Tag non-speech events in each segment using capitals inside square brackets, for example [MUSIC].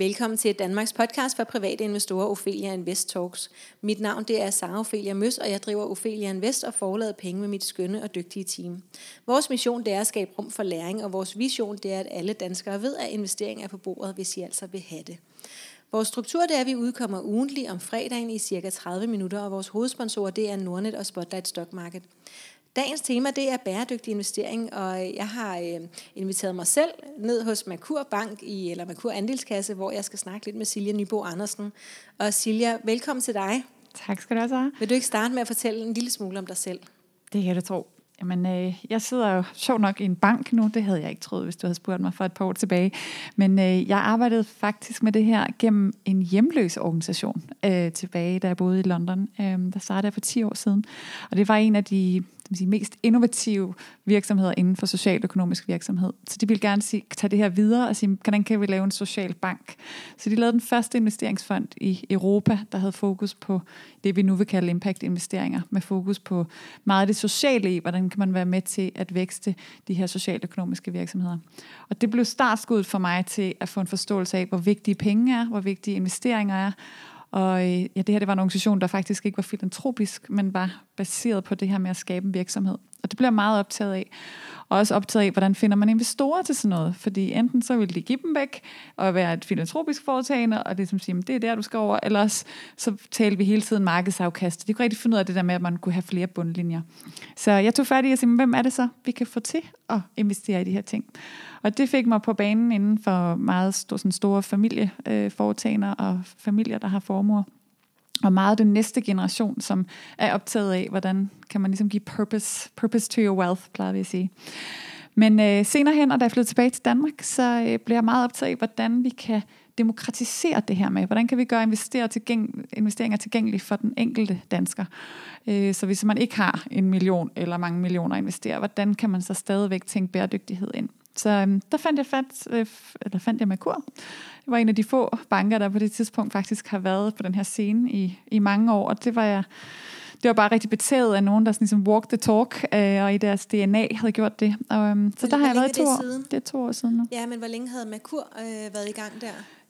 Velkommen til Danmarks podcast for private investorer, Ophelia Invest Talks. Mit navn det er Sara Ophelia Møs, og jeg driver Ophelia Invest og forlader penge med mit skønne og dygtige team. Vores mission det er at skabe rum for læring, og vores vision det er, at alle danskere ved, at investering er på bordet, hvis I altså vil have det. Vores struktur det er, at vi udkommer ugentlig om fredagen i cirka 30 minutter, og vores hovedsponsorer det er Nordnet og Spotlight Stock Market. Dagens tema det er bæredygtig investering, og jeg har øh, inviteret mig selv ned hos Merkur Bank, i, eller Merkur Andelskasse, hvor jeg skal snakke lidt med Silja Nybo Andersen. Og Silja, velkommen til dig. Tak skal du have. Vil du ikke starte med at fortælle en lille smule om dig selv? Det kan du tro. Jamen, øh, jeg sidder jo sjov nok i en bank nu. Det havde jeg ikke troet, hvis du havde spurgt mig for et par år tilbage. Men øh, jeg arbejdede faktisk med det her gennem en hjemløs organisation øh, tilbage, da jeg boede i London. Øh, der startede jeg for 10 år siden. Og det var en af de sige, mest innovative virksomheder inden for socialøkonomisk virksomhed. Så de ville gerne sige, tage det her videre og sige, hvordan kan vi lave en social bank? Så de lavede den første investeringsfond i Europa, der havde fokus på det, vi nu vil kalde impact-investeringer, med fokus på meget af det sociale i, hvordan kan man være med til at vækste de her socialøkonomiske virksomheder. Og det blev startskuddet for mig til at få en forståelse af, hvor vigtige penge er, hvor vigtige investeringer er, og øh, ja, det her det var en organisation, der faktisk ikke var filantropisk, men var baseret på det her med at skabe en virksomhed. Og det bliver jeg meget optaget af. Og også optaget af, hvordan finder man investorer til sådan noget. Fordi enten så vil de give dem væk og være et filantropisk foretagende, og det er som siger, det er der, du skal over. Ellers så taler vi hele tiden markedsafkast. De kunne rigtig finde ud af det der med, at man kunne have flere bundlinjer. Så jeg tog fat i at sige, hvem er det så, vi kan få til at investere i de her ting. Og det fik mig på banen inden for meget store, sådan store familieforetagender øh, og familier, der har formuer og meget den næste generation, som er optaget af, hvordan kan man ligesom give purpose, purpose to your wealth, plejer vi at sige. Men øh, senere hen, og da jeg flyttede tilbage til Danmark, så øh, blev jeg meget optaget af, hvordan vi kan demokratisere det her med, hvordan kan vi gøre investere tilgæng- investeringer tilgængelige for den enkelte dansker. Øh, så hvis man ikke har en million eller mange millioner at investere, hvordan kan man så stadigvæk tænke bæredygtighed ind? Så øhm, der fandt jeg, fat, øh, eller fandt jeg med kur. Det var en af de få banker, der på det tidspunkt faktisk har været på den her scene i, i mange år, og det var jeg det var bare rigtig betaget af nogen, der sådan ligesom walk the talk, øh, og i deres DNA havde gjort det. Og, øhm, så hvor, der har jeg været i to år. Siden? Det er to år siden nu. Ja, men hvor længe havde Merkur øh, været i gang der?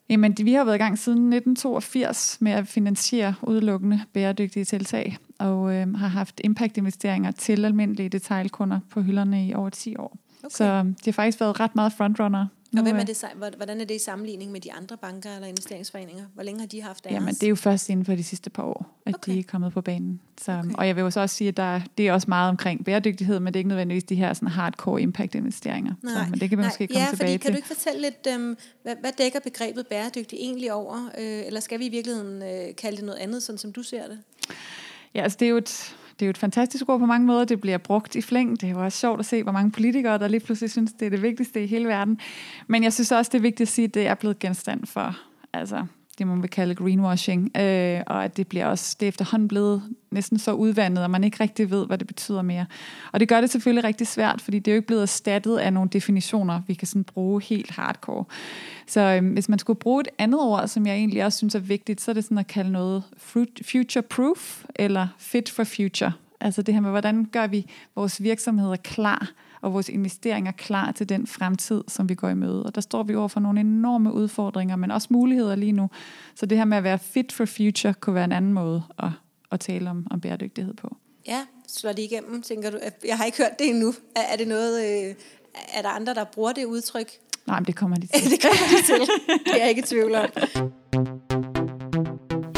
Jamen, vi har været i gang siden 1982 med at finansiere udelukkende bæredygtige tiltag, og øh, har haft impact-investeringer til almindelige detailkunder på hylderne i over 10 år. Okay. Så det har faktisk været ret meget frontrunner. Og hvem er det, hvordan er det i sammenligning med de andre banker eller investeringsforeninger? Hvor længe har de haft deres? Jamen, det er jo først inden for de sidste par år, at okay. de er kommet på banen. Så, okay. Og jeg vil jo så også sige, at der, det er også meget omkring bæredygtighed, men det er ikke nødvendigvis de her sådan hardcore impact-investeringer. Nej. Så, men det kan vi Nej. måske komme ja, tilbage fordi, til. Kan du ikke fortælle lidt, um, hvad, hvad dækker begrebet bæredygtig egentlig over? Øh, eller skal vi i virkeligheden øh, kalde det noget andet, sådan som du ser det? Ja, altså det er jo et det er jo et fantastisk ord på mange måder. Det bliver brugt i flæng. Det er jo også sjovt at se, hvor mange politikere, der lige pludselig synes, det er det vigtigste i hele verden. Men jeg synes også, det er vigtigt at sige, at det er blevet genstand for altså, det, man vil kalde greenwashing, øh, og at det bliver også det er efterhånden blevet næsten så udvandet, og man ikke rigtig ved, hvad det betyder mere. Og det gør det selvfølgelig rigtig svært, fordi det er jo ikke blevet erstattet af nogle definitioner, vi kan sådan bruge helt hardcore. Så øh, hvis man skulle bruge et andet ord, som jeg egentlig også synes er vigtigt, så er det sådan at kalde noget future proof, eller fit for future. Altså det her med, hvordan gør vi vores virksomheder klar og vores investeringer klar til den fremtid, som vi går i møde. Og der står vi over for nogle enorme udfordringer, men også muligheder lige nu. Så det her med at være fit for future kunne være en anden måde at, at tale om, om bæredygtighed på. Ja, slår det igennem, tænker du? Jeg har ikke hørt det endnu. Er, er det noget, øh, er der andre, der bruger det udtryk? Nej, men det kommer de [LAUGHS] til. det kommer de til. Det er jeg ikke i tvivl om.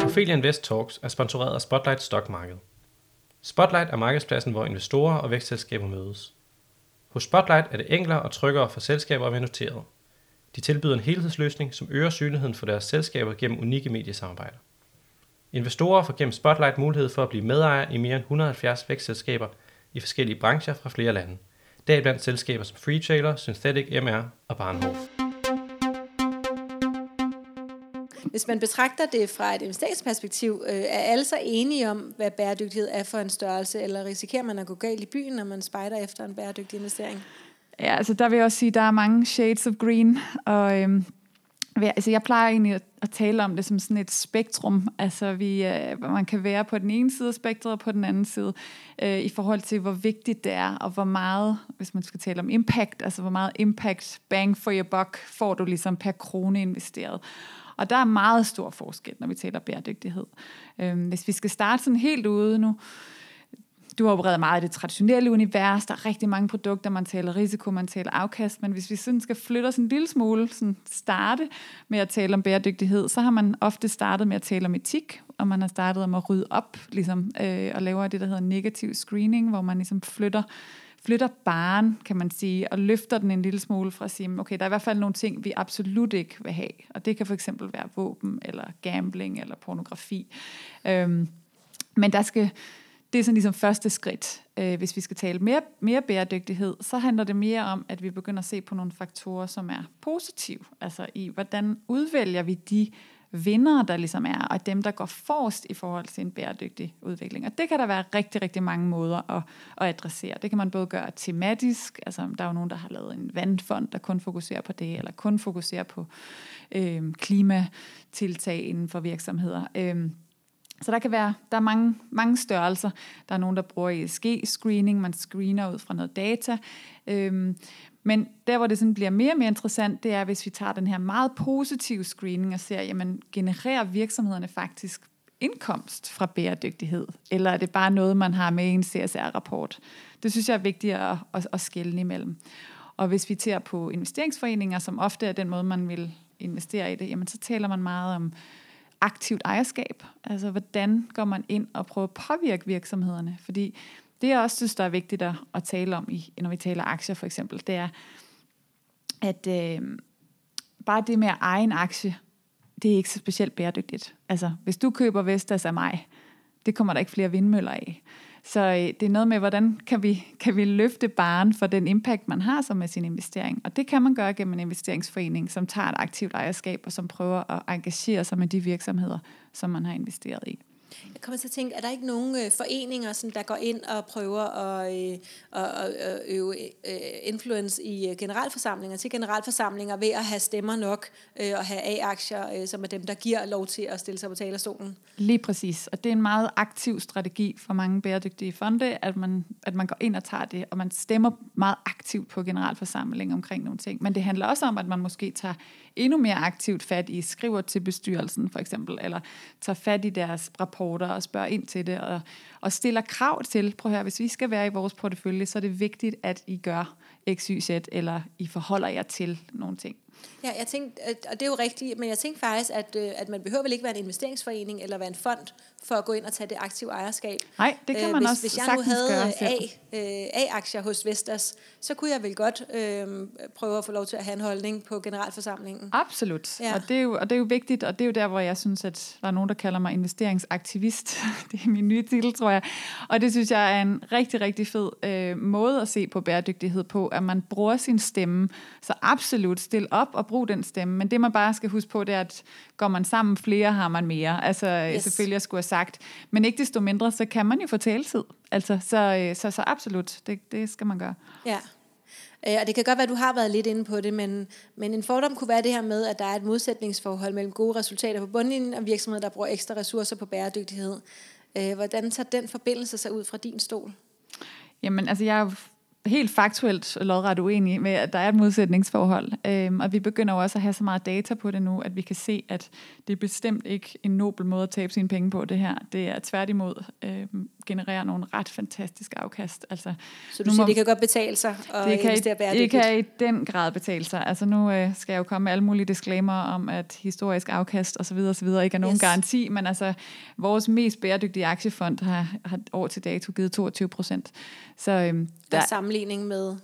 Ophelia Invest Talks er sponsoreret af Spotlight Stock Market. Spotlight er markedspladsen, hvor investorer og vækstselskaber mødes. Hos Spotlight er det enklere og tryggere for selskaber at være noteret. De tilbyder en helhedsløsning, som øger synligheden for deres selskaber gennem unikke mediesamarbejder. Investorer får gennem Spotlight mulighed for at blive medejer i mere end 170 vækstselskaber i forskellige brancher fra flere lande. Deriblandt selskaber som Freetrailer, Synthetic MR og Barnhof. Hvis man betragter det fra et investeringsperspektiv, øh, er alle så enige om, hvad bæredygtighed er for en størrelse, eller risikerer man at gå galt i byen, når man spejder efter en bæredygtig investering? Ja, altså der vil jeg også sige, at der er mange shades of green, og øhm, altså jeg plejer egentlig at, at tale om det som sådan et spektrum, altså vi, øh, man kan være på den ene side af spektret og på den anden side, øh, i forhold til hvor vigtigt det er, og hvor meget, hvis man skal tale om impact, altså hvor meget impact, bang for your buck, får du ligesom per krone investeret. Og der er meget stor forskel, når vi taler bæredygtighed. Øh, hvis vi skal starte sådan helt ude nu, du har opereret meget i det traditionelle univers, der er rigtig mange produkter, man taler risiko, man taler afkast, men hvis vi sådan skal flytte os en lille smule, sådan starte med at tale om bæredygtighed, så har man ofte startet med at tale om etik, og man har startet om at rydde op, ligesom, øh, og laver det, der hedder negativ screening, hvor man ligesom flytter flytter baren, kan man sige, og løfter den en lille smule fra at sige, okay, der er i hvert fald nogle ting, vi absolut ikke vil have. Og det kan for eksempel være våben, eller gambling, eller pornografi. Øhm, men der skal, det er sådan ligesom første skridt. Øh, hvis vi skal tale mere, mere bæredygtighed, så handler det mere om, at vi begynder at se på nogle faktorer, som er positive. Altså i, hvordan udvælger vi de vinder, der ligesom er, og dem, der går forrest i forhold til en bæredygtig udvikling. Og det kan der være rigtig, rigtig mange måder at, at adressere. Det kan man både gøre tematisk, altså der er jo nogen, der har lavet en vandfond, der kun fokuserer på det, eller kun fokuserer på øh, klimatiltag inden for virksomheder. Øh, så der kan være, der er mange, mange størrelser. Der er nogen, der bruger ESG-screening, man screener ud fra noget data. Øhm, men der, hvor det sådan bliver mere og mere interessant, det er, hvis vi tager den her meget positive screening og ser, jamen, genererer virksomhederne faktisk indkomst fra bæredygtighed? Eller er det bare noget, man har med i en CSR-rapport? Det synes jeg er vigtigt at, at, at skille imellem. Og hvis vi tager på investeringsforeninger, som ofte er den måde, man vil investere i det, jamen så taler man meget om aktivt ejerskab. Altså, hvordan går man ind og prøver at påvirke virksomhederne? Fordi det, jeg også synes, der er vigtigt at, at tale om, i, når vi taler aktier for eksempel, det er, at øh, bare det med at eje en aktie, det er ikke så specielt bæredygtigt. Altså, hvis du køber Vestas af mig, det kommer der ikke flere vindmøller af. Så øh, det er noget med, hvordan kan vi, kan vi løfte baren for den impact, man har som med sin investering. Og det kan man gøre gennem en investeringsforening, som tager et aktivt ejerskab og som prøver at engagere sig med de virksomheder, som man har investeret i. Jeg kommer til at tænke, er der ikke nogen øh, foreninger, som der går ind og prøver at, øh, at, at øve øh, influence i øh, generalforsamlinger, til generalforsamlinger ved at have stemmer nok øh, og have A-aktier, øh, som er dem, der giver lov til at stille sig på talerstolen? Lige præcis, og det er en meget aktiv strategi for mange bæredygtige fonde, at man, at man går ind og tager det, og man stemmer meget aktivt på generalforsamling omkring nogle ting. Men det handler også om, at man måske tager endnu mere aktivt fat i, skriver til bestyrelsen for eksempel, eller tager fat i deres rapporter og spørger ind til det, og, og stiller krav til, prøv at høre, hvis vi skal være i vores portefølje, så er det vigtigt, at I gør X, Y, Z, eller I forholder jer til nogle ting. Ja, jeg tænkte, og det er jo rigtigt, men jeg tænkte faktisk, at, øh, at man behøver vel ikke være en investeringsforening eller være en fond for at gå ind og tage det aktive ejerskab. Nej, det kan øh, man hvis, også Hvis jeg nu havde A, øh, A-aktier hos Vestas, så kunne jeg vel godt øh, prøve at få lov til at have en holdning på generalforsamlingen. Absolut, ja. og, det er jo, og det er jo vigtigt, og det er jo der, hvor jeg synes, at der er nogen, der kalder mig investeringsaktivist. [LAUGHS] det er min nye titel, tror jeg. Og det synes jeg er en rigtig, rigtig fed øh, måde at se på bæredygtighed på, at man bruger sin stemme, så absolut stil op og brug den stemme. Men det, man bare skal huske på, det er, at går man sammen flere, har man mere. Altså yes. selvfølgelig, jeg skulle have sagt. Men ikke desto mindre, så kan man jo få taletid. Altså, så, øh, så, så absolut, det, det skal man gøre. Ja. Øh, og det kan godt være, at du har været lidt inde på det, men, men en fordom kunne være det her med, at der er et modsætningsforhold mellem gode resultater på bundlinjen og virksomheder, der bruger ekstra ressourcer på bæredygtighed. Øh, hvordan tager den forbindelse sig ud fra din stol? Jamen, altså jeg er helt faktuelt lodret uenig med, at der er et modsætningsforhold. Øhm, og vi begynder jo også at have så meget data på det nu, at vi kan se, at det er bestemt ikke en nobel måde at tabe sine penge på det her. Det er tværtimod øhm, genererer nogle ret fantastiske afkast. Altså, så du siger, må, det kan godt betale sig at det kan investere bæredygtigt? Det kan i den grad betale sig. Altså nu øh, skal jeg jo komme med alle mulige disclaimer om, at historisk afkast osv. osv. ikke er nogen yes. garanti, men altså vores mest bæredygtige aktiefond har, har år til dato givet 22 procent. Så øhm, der, der er sammenligning med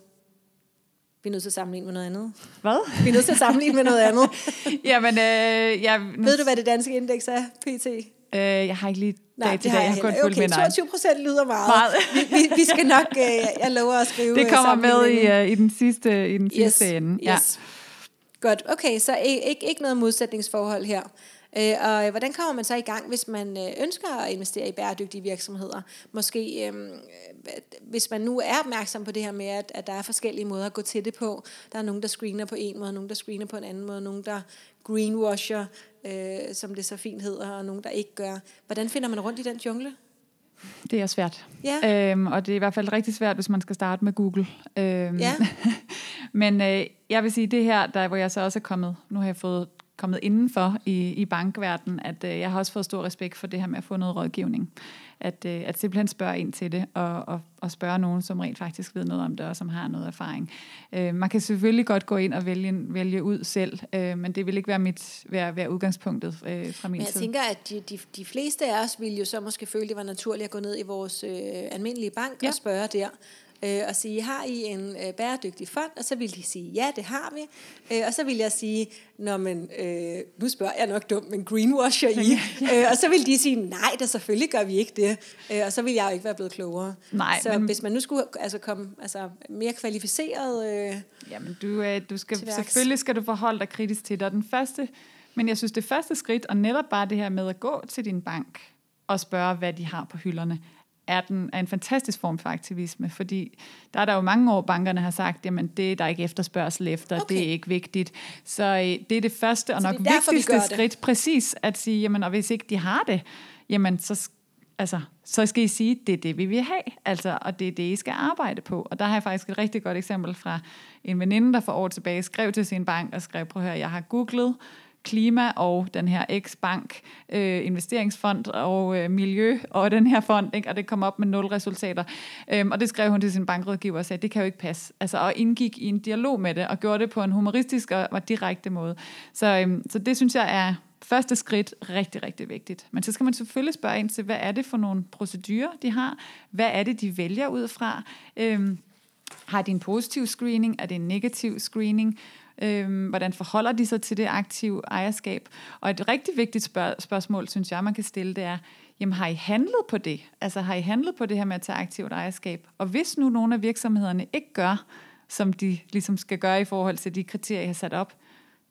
vi er nødt til at sammenligne med noget andet. Hvad? Vi er nødt til at sammenligne med noget andet. [LAUGHS] Jamen, øh, jeg, nu... Ved du, hvad det danske indeks er, PT? Øh, jeg har ikke lige Nej, dag til dag. Jeg har kun okay, 22 procent lyder meget. meget. [LAUGHS] vi, vi, vi skal nok, øh, jeg lover at skrive Det kommer med i, uh, i den sidste, i den sidste yes, ende. Ja. Yes. Godt, okay, så ikke, ikke noget modsætningsforhold her. Øh, og hvordan kommer man så i gang, hvis man øh, ønsker at investere i bæredygtige virksomheder? Måske, øh, hvis man nu er opmærksom på det her med, at, at der er forskellige måder at gå til det på. Der er nogen, der screener på en måde, nogen, der screener på en anden måde, nogen, der greenwasher, øh, som det så fint hedder, og nogen, der ikke gør. Hvordan finder man rundt i den jungle? Det er svært. Ja. Øhm, og det er i hvert fald rigtig svært, hvis man skal starte med Google. Øhm, Ja. [LAUGHS] men øh, jeg vil sige, det her, der hvor jeg så også er kommet, nu har jeg fået kommet indenfor i, i bankverdenen, at øh, jeg har også fået stor respekt for det her med at få noget rådgivning. At, øh, at simpelthen spørge ind til det, og, og, og spørge nogen, som rent faktisk ved noget om det, og som har noget erfaring. Øh, man kan selvfølgelig godt gå ind og vælge, vælge ud selv, øh, men det vil ikke være, mit, være, være udgangspunktet øh, fra min Men jeg side. tænker, at de, de, de fleste af os ville jo så måske føle, det var naturligt at gå ned i vores øh, almindelige bank ja. Ja. og spørge der. Øh, og sige, har I en øh, bæredygtig fond? Og så vil de sige, ja, det har vi. Øh, og så vil jeg sige, Nå, men, øh, nu spørger jeg nok dumt, men greenwasher I? [LAUGHS] øh, og så vil de sige, nej, da selvfølgelig gør vi ikke det. Øh, og så vil jeg jo ikke være blevet klogere. Nej, så men- hvis man nu skulle altså, komme altså, mere kvalificeret... Øh, Jamen, du, øh, du skal, selvfølgelig skal du forholde dig kritisk til det. Og den første, men jeg synes, det første skridt, og netop bare det her med at gå til din bank og spørge, hvad de har på hylderne, er, den, er en fantastisk form for aktivisme, fordi der er der jo mange år, bankerne har sagt, jamen det er der ikke efterspørgsel efter, Okay. det er ikke vigtigt. Så øh, det er det første og Så nok er derfor, vi vigtigste skridt, præcis at sige, jamen og hvis ikke de har det, jamen så, altså, så skal I sige, det er det, vi vil have, altså, og det er det, I skal arbejde på. Og der har jeg faktisk et rigtig godt eksempel fra en veninde, der for år tilbage skrev til sin bank og skrev, prøv at høre, jeg har googlet klima og den her X-bank øh, investeringsfond og øh, miljø og den her fond, ikke? og det kom op med nul resultater. Øhm, og det skrev hun til sin bankrådgiver og sagde, det kan jo ikke passe. Altså, og indgik i en dialog med det og gjorde det på en humoristisk og, og direkte måde. Så, øhm, så det synes jeg er første skridt rigtig, rigtig vigtigt. Men så skal man selvfølgelig spørge ind til, hvad er det for nogle procedurer, de har? Hvad er det, de vælger ud fra? Øhm, har de en positiv screening? Er det en negativ screening? Øhm, hvordan forholder de sig til det aktive ejerskab? Og et rigtig vigtigt spørg- spørgsmål, synes jeg, man kan stille, det er, jamen har I handlet på det? Altså har I handlet på det her med at tage aktivt ejerskab? Og hvis nu nogle af virksomhederne ikke gør, som de ligesom skal gøre i forhold til de kriterier, I har sat op,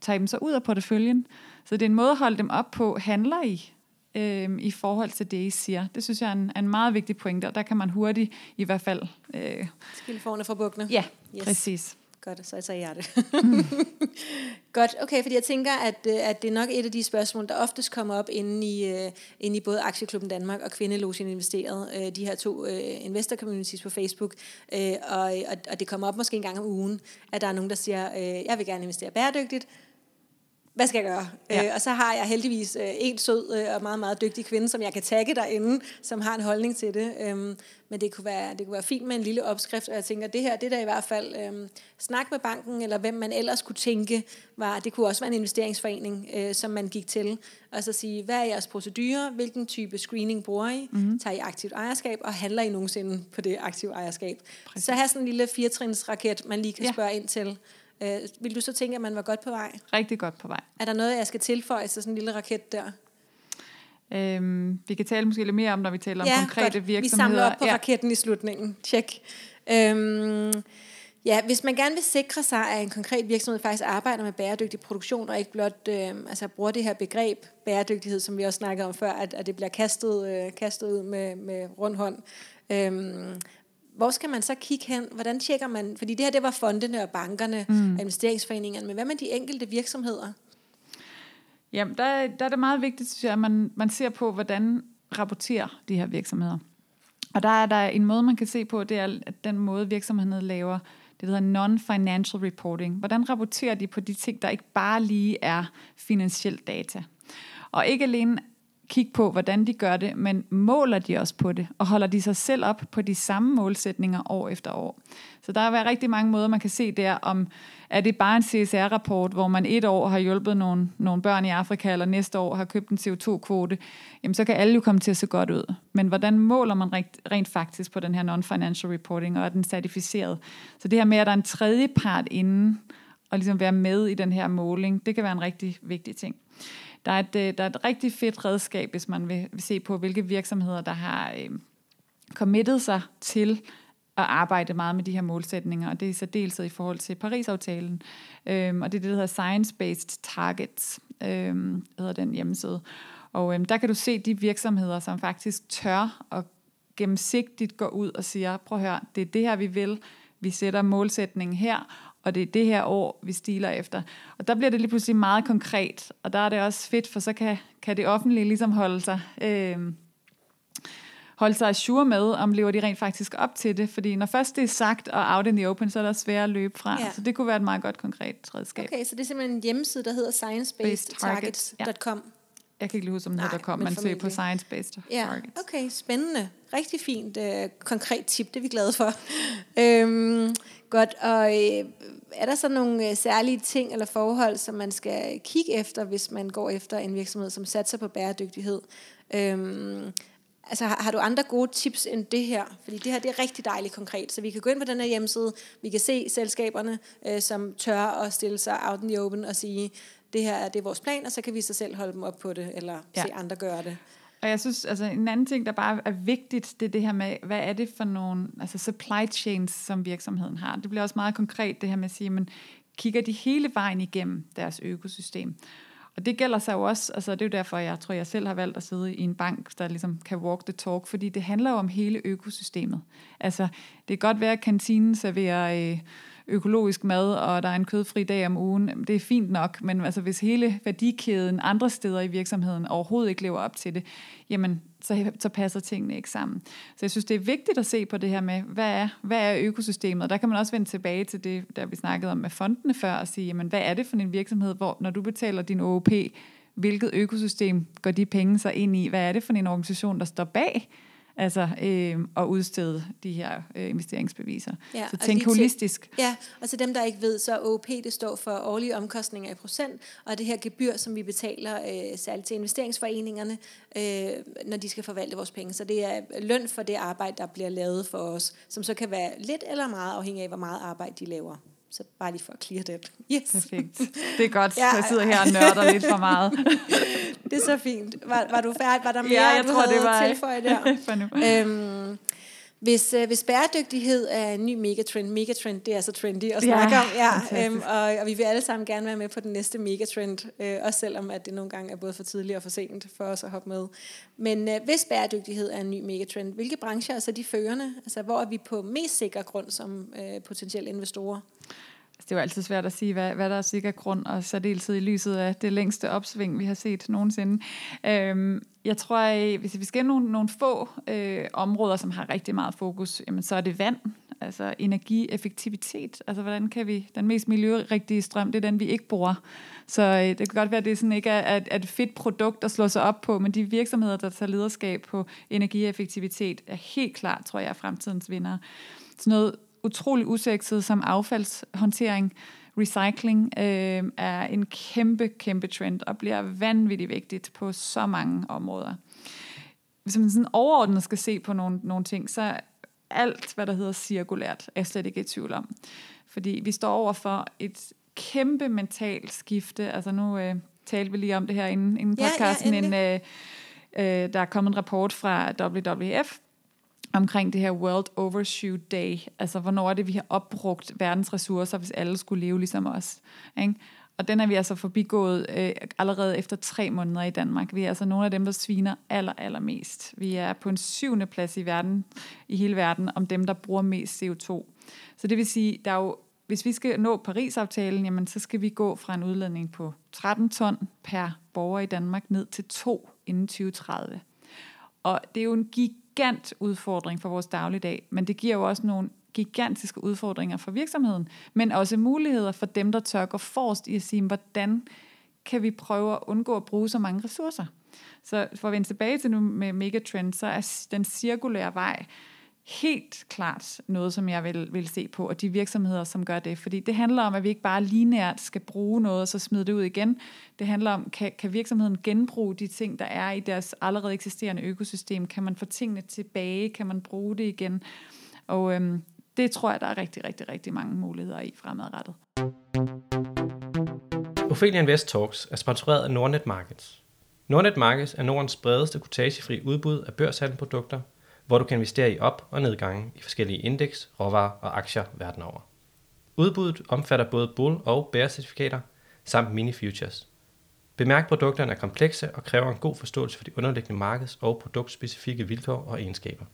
tager I dem så ud af porteføljen. Så det er en måde at holde dem op på, handler I øhm, i forhold til det, I siger. Det synes jeg er en, er en meget vigtig pointe, og der kan man hurtigt i hvert fald... Øh, Skilleforne fra bukkene. ja, yes. præcis. Godt, så sagde jeg det. [LAUGHS] Godt, okay, fordi jeg tænker, at, øh, at det er nok et af de spørgsmål, der oftest kommer op inde i, øh, inde i både Aktieklubben Danmark og Kvindelogien Investeret, øh, de her to investor communities på Facebook, øh, og, og, og det kommer op måske en gang om ugen, at der er nogen, der siger, øh, jeg vil gerne investere bæredygtigt, hvad skal jeg gøre? Ja. Øh, og så har jeg heldigvis øh, en sød øh, og meget, meget dygtig kvinde, som jeg kan tagge derinde, som har en holdning til det. Øhm, men det kunne, være, det kunne være fint med en lille opskrift, og jeg tænker, det her, det der i hvert fald, øhm, snak med banken, eller hvem man ellers kunne tænke, var, det kunne også være en investeringsforening, øh, som man gik til, og så sige, hvad er jeres procedurer, hvilken type screening bruger I, mm-hmm. tager I aktivt ejerskab, og handler I nogensinde på det aktive ejerskab? Præcis. Så have sådan en lille firetrinsraket, man lige kan. Ja. spørge ind til. Øh, vil du så tænke, at man var godt på vej? Rigtig godt på vej. Er der noget, jeg skal tilføje til sådan en lille raket der? Øhm, vi kan tale måske lidt mere om, når vi taler om konkrete godt. virksomheder. Vi samler op på ja. ja. raketten i slutningen. Tjek. Øhm, ja, hvis man gerne vil sikre sig, at en konkret virksomhed faktisk arbejder med bæredygtig produktion, og ikke blot øh, altså bruger det her begreb bæredygtighed, som vi også snakkede om før, at, at det bliver kastet, øh, kastet ud med, med rund hånd. Øhm, hvor skal man så kigge hen? Hvordan tjekker man? Fordi det her, det var fondene og bankerne mm. og investeringsforeningerne, men hvad med de enkelte virksomheder? Jamen, der, der er det meget vigtigt, synes jeg, at man, man ser på, hvordan rapporterer de her virksomheder. Og der er der en måde, man kan se på, det er at den måde, virksomhederne laver det hedder non-financial reporting. Hvordan rapporterer de på de ting, der ikke bare lige er finansiel data? Og ikke alene kigge på, hvordan de gør det, men måler de også på det, og holder de sig selv op på de samme målsætninger år efter år. Så der er rigtig mange måder, man kan se der, om er det bare en CSR-rapport, hvor man et år har hjulpet nogle, nogle børn i Afrika, eller næste år har købt en CO2-kvote, jamen så kan alle jo komme til at se godt ud. Men hvordan måler man rent, rent faktisk på den her non-financial reporting, og er den certificeret? Så det her med, at der er en tredje part inden, og ligesom være med i den her måling, det kan være en rigtig vigtig ting. Der er, et, øh, der er et rigtig fedt redskab, hvis man vil, vil se på, hvilke virksomheder, der har øh, committet sig til at arbejde meget med de her målsætninger, og det er så dels i forhold til Paris-aftalen, øhm, og det er det, der hedder Science-Based Targets, øhm, hedder den hjemmeside. Og øhm, der kan du se de virksomheder, som faktisk tør og gennemsigtigt går ud og siger, prøv at høre, det er det her, vi vil, vi sætter målsætningen her, og det er det her år, vi stiler efter. Og der bliver det lige pludselig meget konkret, og der er det også fedt, for så kan, kan det offentlige ligesom holde sig, øh, holde sig assure med, om lever de rent faktisk op til det. Fordi når først det er sagt og out in the open, så er der svært at løbe fra. Ja. Så det kunne være et meget godt konkret redskab. Okay, så det er simpelthen en hjemmeside, der hedder sciencebased-targets.com. Ja. Jeg kan ikke lige huske, om den hedder kom, men se på Science Based ja, Targets. Okay, spændende. Rigtig fint, uh, konkret tip, det er vi glade for. øhm, godt, og øh, er der så nogle øh, særlige ting eller forhold, som man skal kigge efter, hvis man går efter en virksomhed, som satser på bæredygtighed? Øhm, altså har, har du andre gode tips end det her? Fordi det her det er rigtig dejligt konkret, så vi kan gå ind på den her hjemmeside, vi kan se selskaberne, øh, som tør at stille sig out in the open og sige, det her er det er vores plan, og så kan vi så selv holde dem op på det, eller ja. se andre gøre det. Og jeg synes, altså en anden ting, der bare er vigtigt, det er det her med, hvad er det for nogle altså supply chains, som virksomheden har. Det bliver også meget konkret, det her med at sige, men kigger de hele vejen igennem deres økosystem. Og det gælder sig jo også, altså det er jo derfor, jeg tror, jeg selv har valgt at sidde i en bank, der ligesom kan walk the talk, fordi det handler jo om hele økosystemet. Altså, det kan godt være, at kantinen serverer øh, økologisk mad, og der er en kødfri dag om ugen, det er fint nok, men altså hvis hele værdikæden andre steder i virksomheden overhovedet ikke lever op til det, jamen så, så passer tingene ikke sammen. Så jeg synes, det er vigtigt at se på det her med, hvad er, hvad er økosystemet? Og der kan man også vende tilbage til det, der vi snakkede om med fondene før, og sige, jamen, hvad er det for en virksomhed, hvor når du betaler din OOP, hvilket økosystem går de penge så ind i? Hvad er det for en organisation, der står bag? Altså øh, at udstede de her øh, investeringsbeviser. Ja, så tænk holistisk. Til, ja, og til dem, der ikke ved, så OP det står for årlige omkostninger i procent, og det her gebyr, som vi betaler øh, særligt til investeringsforeningerne, øh, når de skal forvalte vores penge. Så det er løn for det arbejde, der bliver lavet for os, som så kan være lidt eller meget afhængig af, hvor meget arbejde de laver. Så bare lige for at clear det. Yes. Perfekt. Det er godt, [LAUGHS] ja. jeg sidder her og nørder lidt for meget. [LAUGHS] det er så fint. Var, var du færdig? Var der mere, ja, jeg du tror, havde det var tilføjet der? [LAUGHS] for. Øhm, hvis, øh, hvis bæredygtighed er en ny megatrend, megatrend det er så trendy at snakke ja, om, ja, øhm, og, og vi vil alle sammen gerne være med på den næste megatrend, øh, også selvom at det nogle gange er både for tidligt og for sent for os at hoppe med. Men øh, hvis bæredygtighed er en ny megatrend, hvilke brancher er så de førende? Altså hvor er vi på mest sikker grund som øh, potentielle investorer? Altså, det er jo altid svært at sige, hvad, hvad der er sikker grund, og særdeleshed i lyset af det længste opsving, vi har set nogensinde. Øhm, jeg tror, at hvis vi skal nogle, nogle få øh, områder, som har rigtig meget fokus, jamen, så er det vand, altså energieffektivitet. Altså, hvordan kan vi, den mest miljørigtige strøm, det er den, vi ikke bruger. Så øh, det kan godt være, at det sådan ikke er, er, er et fedt produkt at slå sig op på, men de virksomheder, der tager lederskab på energieffektivitet, er helt klart, tror jeg, er fremtidens vinder. Sådan noget utrolig usekset som affaldshåndtering. Recycling øh, er en kæmpe, kæmpe trend og bliver vanvittigt vigtigt på så mange områder. Hvis man sådan overordnet skal se på nogle, nogle ting, så alt, hvad der hedder cirkulært, er jeg slet ikke i tvivl om. Fordi vi står over for et kæmpe mentalt skifte. Altså nu øh, talte vi lige om det her inden, inden podcasten. Ja, ja, en, øh, øh, der er kommet en rapport fra WWF, omkring det her World Overshoot Day. Altså, hvornår er det, vi har opbrugt verdens ressourcer, hvis alle skulle leve ligesom os. Ikke? Og den er vi altså forbigået øh, allerede efter tre måneder i Danmark. Vi er altså nogle af dem, der sviner aller, aller mest. Vi er på en syvende plads i verden, i hele verden, om dem, der bruger mest CO2. Så det vil sige, der er jo, hvis vi skal nå Paris-aftalen, jamen, så skal vi gå fra en udledning på 13 ton per borger i Danmark ned til 2 inden 2030. Og det er jo en gig gigant udfordring for vores dagligdag, men det giver jo også nogle gigantiske udfordringer for virksomheden, men også muligheder for dem, der tør gå forrest i at sige, hvordan kan vi prøve at undgå at bruge så mange ressourcer. Så for at vende tilbage til nu med Megatrend, så er den cirkulære vej helt klart noget, som jeg vil, vil se på, og de virksomheder, som gør det. Fordi det handler om, at vi ikke bare lineært skal bruge noget, og så smide det ud igen. Det handler om, kan, kan virksomheden genbruge de ting, der er i deres allerede eksisterende økosystem? Kan man få tingene tilbage? Kan man bruge det igen? Og øhm, det tror jeg, der er rigtig, rigtig, rigtig mange muligheder i fremadrettet. Ophelia Invest Talks er sponsoreret af Nordnet Markets. Nordnet Markets er Nordens bredeste kutagefri udbud af børshandelprodukter – hvor du kan investere i op- og nedgange i forskellige indeks, råvarer og aktier verden over. Udbuddet omfatter både bull- og bear-certifikater samt mini-futures. Bemærk, at produkterne er komplekse og kræver en god forståelse for de underliggende markeds- og produktspecifikke vilkår og egenskaber.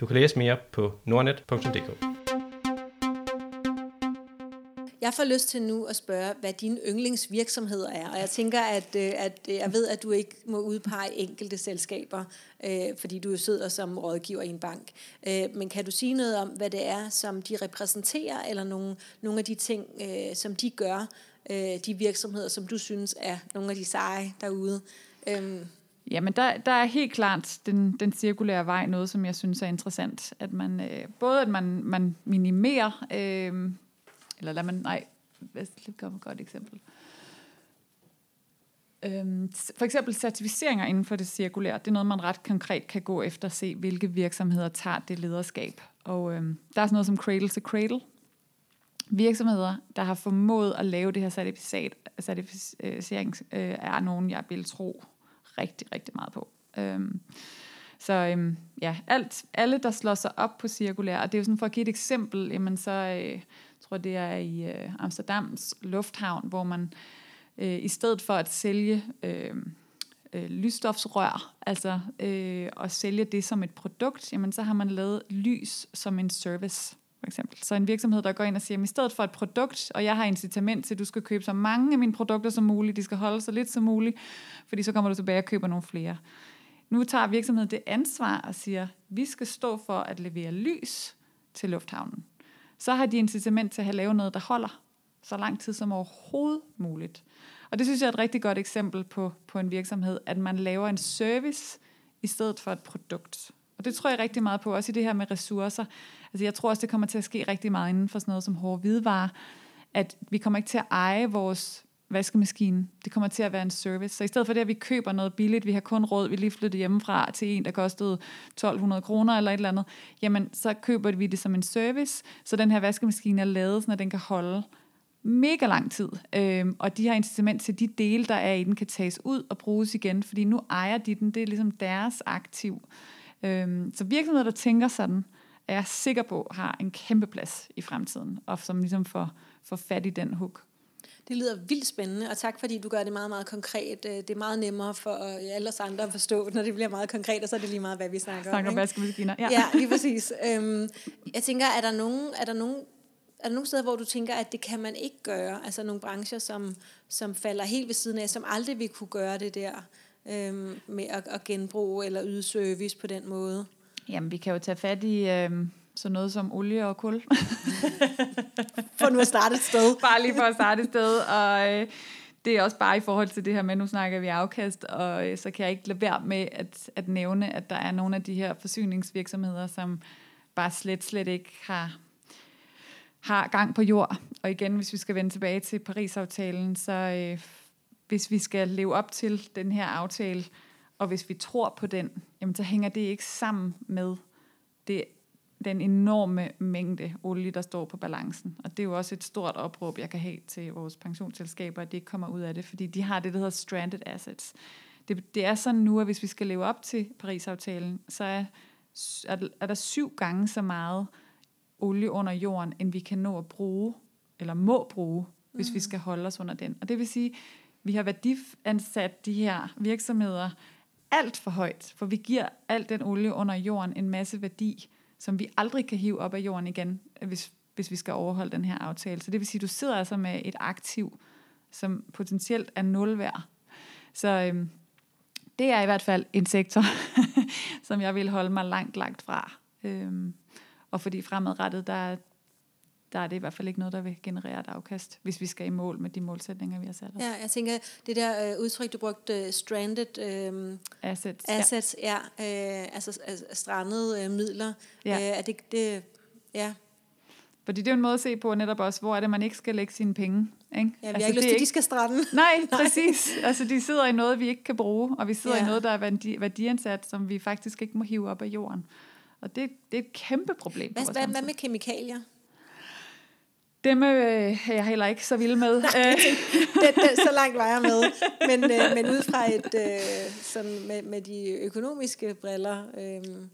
Du kan læse mere på nordnet.dk. Jeg får lyst til nu at spørge, hvad dine yndlingsvirksomheder er. Og jeg tænker, at, øh, at øh, jeg ved, at du ikke må udpege enkelte selskaber, øh, fordi du sidder som rådgiver i en bank. Men kan du sige noget om, hvad det er, som de repræsenterer, eller nogle, nogle af de ting, som de gør, de virksomheder, som du synes er nogle af de seje derude? Øhm. Jamen, der, der er helt klart den, den cirkulære vej noget, som jeg synes er interessant. At man, øh, både at man, man minimerer øh, eller lad man, nej, lad kommer et godt eksempel. Øhm, for eksempel certificeringer inden for det cirkulære, det er noget, man ret konkret kan gå efter og se, hvilke virksomheder tager det lederskab. Og øhm, der er sådan noget som Cradle to Cradle. Virksomheder, der har formået at lave det her certifikat, certificering, øh, er nogen, jeg vil tro rigtig, rigtig meget på. Øhm, så øhm, ja, alt, alle, der slår sig op på cirkulær, og det er jo sådan for at give et eksempel, jamen så, øh, tror det er i øh, Amsterdams lufthavn, hvor man øh, i stedet for at sælge øh, øh, lysstofsrør, altså øh, at sælge det som et produkt, jamen så har man lavet lys som en service for eksempel. Så en virksomhed, der går ind og siger, at i stedet for et produkt, og jeg har incitament til, at du skal købe så mange af mine produkter som muligt, de skal holde så lidt som muligt, fordi så kommer du tilbage og køber nogle flere. Nu tager virksomheden det ansvar og siger, vi skal stå for at levere lys til lufthavnen så har de incitament til at have lavet noget, der holder så lang tid som overhovedet muligt. Og det synes jeg er et rigtig godt eksempel på, på en virksomhed, at man laver en service i stedet for et produkt. Og det tror jeg rigtig meget på, også i det her med ressourcer. Altså jeg tror også, det kommer til at ske rigtig meget inden for sådan noget som hårde hvidevarer, at vi kommer ikke til at eje vores vaskemaskine. Det kommer til at være en service. Så i stedet for det, at vi køber noget billigt, vi har kun råd, vi lige flyttet hjemmefra til en, der kostede 1200 kroner eller et eller andet, jamen så køber vi det som en service, så den her vaskemaskine er lavet, så den kan holde mega lang tid. Øhm, og de har incitament til, at de dele, der er i den, kan tages ud og bruges igen, fordi nu ejer de den. Det er ligesom deres aktiv. Øhm, så virksomheder, der tænker sådan, er jeg sikker på, har en kæmpe plads i fremtiden, og som ligesom får, får fat i den hook. Det lyder vildt spændende, og tak fordi du gør det meget, meget konkret. Øh, det er meget nemmere for alle os andre at forstå, når det bliver meget konkret, og så er det lige meget, hvad vi snakker, snakker om. Snakker vaskemaskiner, ja. Ja, lige præcis. Øhm, jeg tænker, er der nogen, er der nogen er der nogle steder, hvor du tænker, at det kan man ikke gøre? Altså nogle brancher, som, som falder helt ved siden af, som aldrig vil kunne gøre det der øhm, med at, at genbruge eller yde service på den måde? Jamen, vi kan jo tage fat i øhm, sådan noget som olie og kul. [LAUGHS] for nu at starte et sted. bare lige for at starte et sted. Og øh, det er også bare i forhold til det her med, nu snakker vi afkast, og øh, så kan jeg ikke lade være med at, at nævne, at der er nogle af de her forsyningsvirksomheder, som bare slet, slet ikke har, har gang på jord. Og igen, hvis vi skal vende tilbage til Paris-aftalen, så øh, hvis vi skal leve op til den her aftale, og hvis vi tror på den, jamen så hænger det ikke sammen med det den enorme mængde olie, der står på balancen. Og det er jo også et stort opråb, jeg kan have til vores pensionsselskaber, at de ikke kommer ud af det, fordi de har det, der hedder stranded assets. Det, det er sådan nu, at hvis vi skal leve op til Paris-aftalen, så er, er der syv gange så meget olie under jorden, end vi kan nå at bruge, eller må bruge, hvis mm. vi skal holde os under den. Og det vil sige, vi har værdiansat de her virksomheder alt for højt, for vi giver alt den olie under jorden en masse værdi, som vi aldrig kan hive op af jorden igen, hvis, hvis vi skal overholde den her aftale. Så det vil sige, at du sidder altså med et aktiv, som potentielt er nul værd. Så øhm, det er i hvert fald en sektor, [LAUGHS] som jeg vil holde mig langt, langt fra. Øhm, og fordi fremadrettet, der, der er det i hvert fald ikke noget, der vil generere et afkast, hvis vi skal i mål med de målsætninger, vi har sat os. Ja, jeg tænker, det der øh, udtryk, du brugte, uh, stranded øh, assets, assets ja, ja øh, altså strandede øh, midler, ja. øh, er det, det, ja. Fordi det er jo en måde at se på netop også, hvor er det, man ikke skal lægge sine penge. Ikke? Ja, vi altså, har ikke lyst til, at de skal strande. [LAUGHS] Nej, [LAUGHS] Nej, præcis. Altså, de sidder i noget, vi ikke kan bruge, og vi sidder ja. i noget, der er værdi, værdiansat, som vi faktisk ikke må hive op af jorden. Og det, det er et kæmpe problem. Hvad, hvad, hvad med kemikalier? Dem øh, er jeg heller ikke så vild med. Nej, det, det, det, så langt var jeg med. Men, øh, men ud fra et, øh, sådan med, med de økonomiske briller, øh,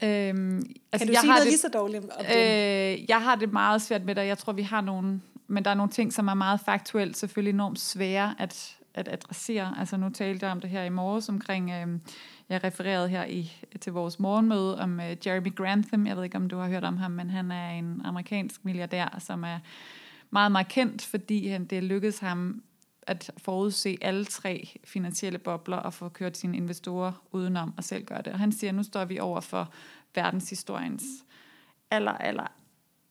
øhm, altså kan du jeg sige har noget det, lige så dårligt om det? Øh, jeg har det meget svært med det. Jeg tror, vi har nogle, men der er nogle ting, som er meget faktuelt selvfølgelig enormt svære at, at adressere. Altså nu talte jeg om det her i morges omkring... Øh, jeg refererede her i, til vores morgenmøde om uh, Jeremy Grantham. Jeg ved ikke, om du har hørt om ham, men han er en amerikansk milliardær, som er meget, markant, fordi han, det lykkedes ham at forudse alle tre finansielle bobler og få kørt sine investorer udenom og selv gøre det. Og han siger, at nu står vi over for verdenshistoriens aller, aller,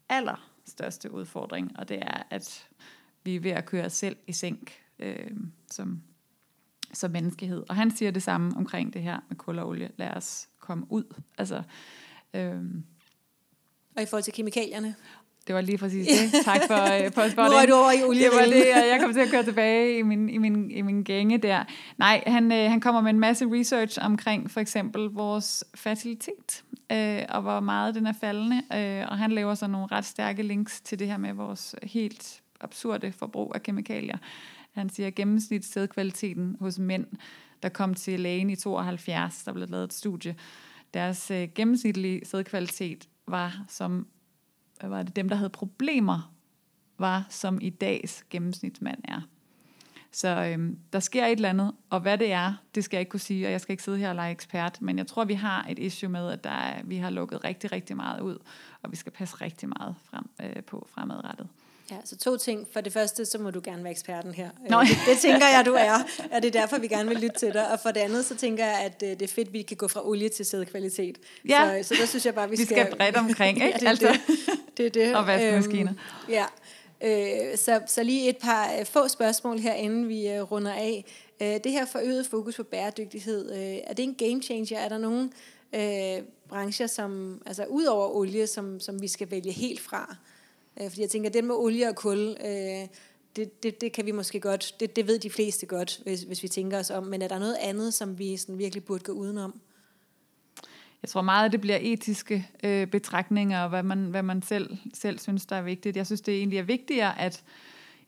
aller største udfordring, og det er, at vi er ved at køre os selv i sænk øh, som, som menneskehed. Og han siger det samme omkring det her med kul og olie. Lad os komme ud. Altså, øh, og i forhold til kemikalierne? Det var lige præcis [LAUGHS] det. Tak for, uh, for Nu er du over i olie. Det var det, jeg kom til at køre tilbage i min, i min, i min gænge der. Nej, han, uh, han kommer med en masse research omkring for eksempel vores fertilitet, uh, og hvor meget den er faldende. Uh, og han laver så nogle ret stærke links til det her med vores helt absurde forbrug af kemikalier. Han siger, at gennemsnitssædkvaliteten hos mænd, der kom til lægen i 72, der blev lavet et studie, deres uh, gennemsnitlige sædkvalitet var som hvad var det, dem, der havde problemer, var som i dags gennemsnitsmand er. Så øhm, der sker et eller andet, og hvad det er, det skal jeg ikke kunne sige, og jeg skal ikke sidde her og lege ekspert, men jeg tror, vi har et issue med, at der er, vi har lukket rigtig, rigtig meget ud, og vi skal passe rigtig meget frem, øh, på fremadrettet. Ja, så to ting. For det første, så må du gerne være eksperten her. Nå. Det, det tænker jeg, du er, og det er derfor, vi gerne vil lytte til dig. Og for det andet, så tænker jeg, at øh, det er fedt, at vi kan gå fra olie til sædkvalitet. Ja. Så, så der synes jeg bare, vi, vi skal... Vi skal bredt omkring, [LAUGHS] ikke? ja, det altså. det. Det, er det. Og vaskemaskiner. Øhm, ja. Øh, så, så lige et par øh, få spørgsmål her, inden vi øh, runder af. Øh, det her forøget fokus på bæredygtighed, øh, er det en game changer? Er der nogen øh, brancher, som, altså ud over olie, som, som vi skal vælge helt fra? Øh, fordi jeg tænker, den med olie og kul, øh, det, det, det kan vi måske godt, det, det ved de fleste godt, hvis, hvis vi tænker os om, men er der noget andet, som vi sådan virkelig burde gå udenom? Jeg tror meget, at det bliver etiske øh, betragtninger, og hvad man, hvad man selv, selv synes, der er vigtigt. Jeg synes, det egentlig er vigtigere, at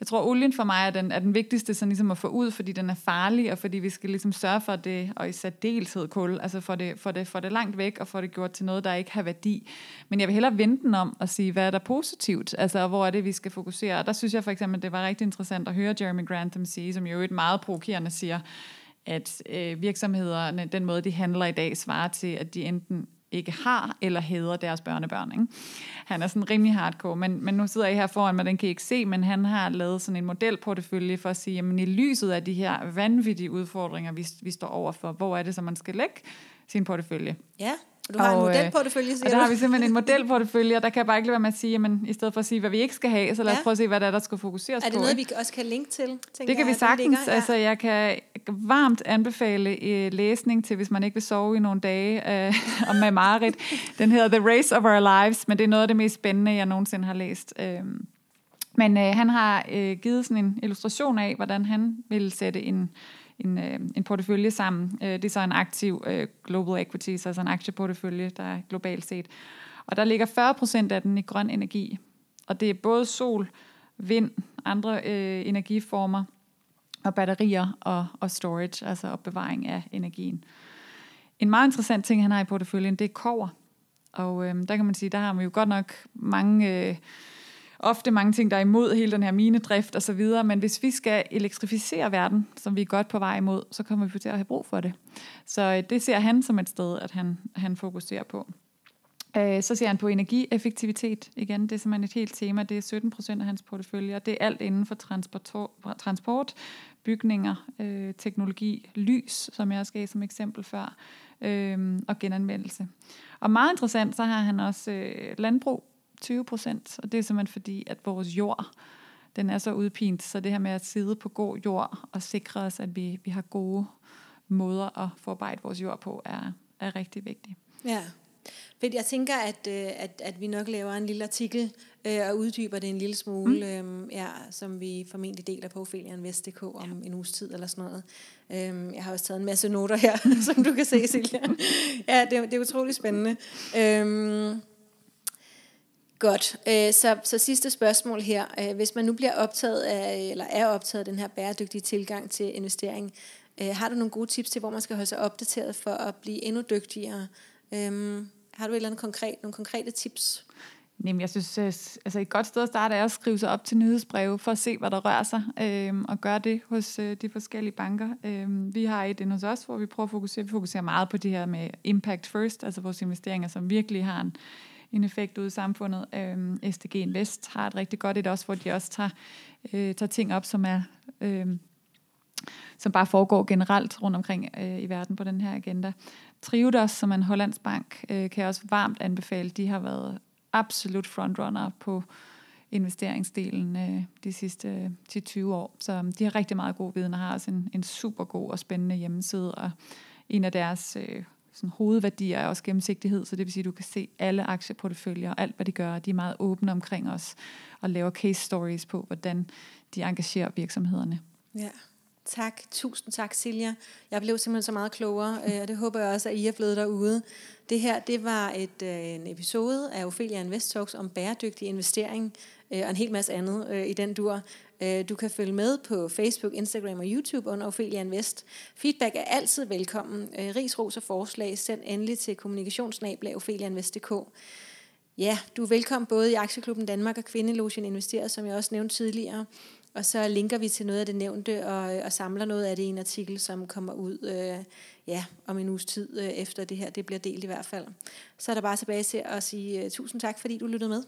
jeg tror, olien for mig er den, er den vigtigste sådan ligesom at få ud, fordi den er farlig, og fordi vi skal ligesom sørge for det, og i særdeleshed kul, altså for det, for, det, for det langt væk, og få det gjort til noget, der ikke har værdi. Men jeg vil hellere vente den om og sige, hvad er der positivt, altså hvor er det, vi skal fokusere. Og der synes jeg for eksempel, det var rigtig interessant at høre Jeremy Grantham sige, som jo et meget provokerende siger, at øh, virksomhederne, den måde, de handler i dag, svarer til, at de enten ikke har eller hedder deres børnebørn. Ikke? Han er sådan rimelig hardcore, men, men nu sidder jeg her foran mig, den kan I ikke se, men han har lavet sådan en modelportefølje for at sige, jamen i lyset af de her vanvittige udfordringer, vi, vi står overfor, hvor er det så, man skal lægge sin portefølje? Ja. Og du har og, en øh, modelportefølje, siger Og der har vi simpelthen en modelportefølje, og der kan jeg bare ikke lade være med at sige, jamen, i stedet for at sige, hvad vi ikke skal have, så lad os ja. prøve at se, hvad der er, der skal fokuseres på. Er det på, noget, ikke? vi også kan linke til? Det kan vi sagtens. Ja. Altså, jeg kan varmt anbefale uh, læsning til, hvis man ikke vil sove i nogle dage, [LAUGHS] uh, om med Marit. Den hedder The Race of Our Lives, men det er noget af det mest spændende, jeg nogensinde har læst. Uh, men uh, han har uh, givet sådan en illustration af, hvordan han vil sætte en en, øh, en portefølje sammen. Øh, det er så en aktiv øh, global så altså en aktieportefølje, der er globalt set. Og der ligger 40% af den i grøn energi. Og det er både sol, vind, andre øh, energiformer, og batterier og, og storage, altså opbevaring af energien. En meget interessant ting, han har i porteføljen, det er kover. Og øh, der kan man sige, der har man jo godt nok mange... Øh, ofte mange ting, der er imod hele den her minedrift og så videre, men hvis vi skal elektrificere verden, som vi er godt på vej imod, så kommer vi til at have brug for det. Så øh, det ser han som et sted, at han, han fokuserer på. Øh, så ser han på energieffektivitet igen. Det er simpelthen et helt tema. Det er 17 procent af hans portefølje, og det er alt inden for transport, transport bygninger, øh, teknologi, lys, som jeg også gav som eksempel før, øh, og genanvendelse. Og meget interessant, så har han også øh, landbrug 20 procent, og det er simpelthen fordi, at vores jord, den er så udpint, så det her med at sidde på god jord og sikre os, at vi, vi har gode måder at forarbejde vores jord på, er, er rigtig vigtigt. Ja, for jeg tænker, at, øh, at, at vi nok laver en lille artikel øh, og uddyber det en lille smule, mm. øhm, ja, som vi formentlig deler på Vest.dk om ja. en uges tid eller sådan noget. Øhm, jeg har også taget en masse noter her, [LAUGHS] som du kan se, Silja. [LAUGHS] ja, det, det er utrolig spændende. Øhm, Godt. Øh, så, så sidste spørgsmål her. Øh, hvis man nu bliver optaget af, eller er optaget af den her bæredygtige tilgang til investering, øh, har du nogle gode tips til, hvor man skal holde sig opdateret for at blive endnu dygtigere? Øhm, har du et eller andet konkret, nogle konkrete tips? Jamen, jeg synes, altså et godt sted at starte er at skrive sig op til nyhedsbreve for at se, hvad der rører sig, øh, og gøre det hos øh, de forskellige banker. Øh, vi har et hos os, hvor vi prøver at fokusere, vi fokuserer meget på det her med impact first, altså vores investeringer, som virkelig har en, en effekt ude i samfundet. Øh, SDG Invest har et rigtig godt et også, hvor de også tager, øh, tager ting op, som er... Øh, som bare foregår generelt rundt omkring øh, i verden på den her agenda. Triodos, som er en hollandsk bank, øh, kan jeg også varmt anbefale. De har været absolut frontrunner på investeringsdelen øh, de sidste øh, 10-20 år. Så øhm, de har rigtig meget god viden og har også en, en super god og spændende hjemmeside. Og en af deres øh, sådan, hovedværdier er også gennemsigtighed, så det vil sige, at du kan se alle aktieporteføljer og alt, hvad de gør. De er meget åbne omkring os og laver case stories på, hvordan de engagerer virksomhederne. Ja. Tak. Tusind tak, Silja. Jeg blev simpelthen så meget klogere, øh, og det håber jeg også, at I er blevet derude. Det her, det var et, øh, en episode af Ophelia Invest Talks om bæredygtig investering øh, og en hel masse andet i den dur. Øh, du kan følge med på Facebook, Instagram og YouTube under Ophelia Invest. Feedback er altid velkommen. Øh, ris, ros og forslag send endelig til kommunikationsnabla.opheliainvest.dk. Ja, du er velkommen både i Aktieklubben Danmark og Kvindelogen Investerer, som jeg også nævnte tidligere. Og så linker vi til noget af det nævnte, og, og samler noget af det i en artikel, som kommer ud øh, ja, om en uges tid øh, efter det her. Det bliver delt i hvert fald. Så er der bare tilbage til at sige uh, tusind tak, fordi du lyttede med.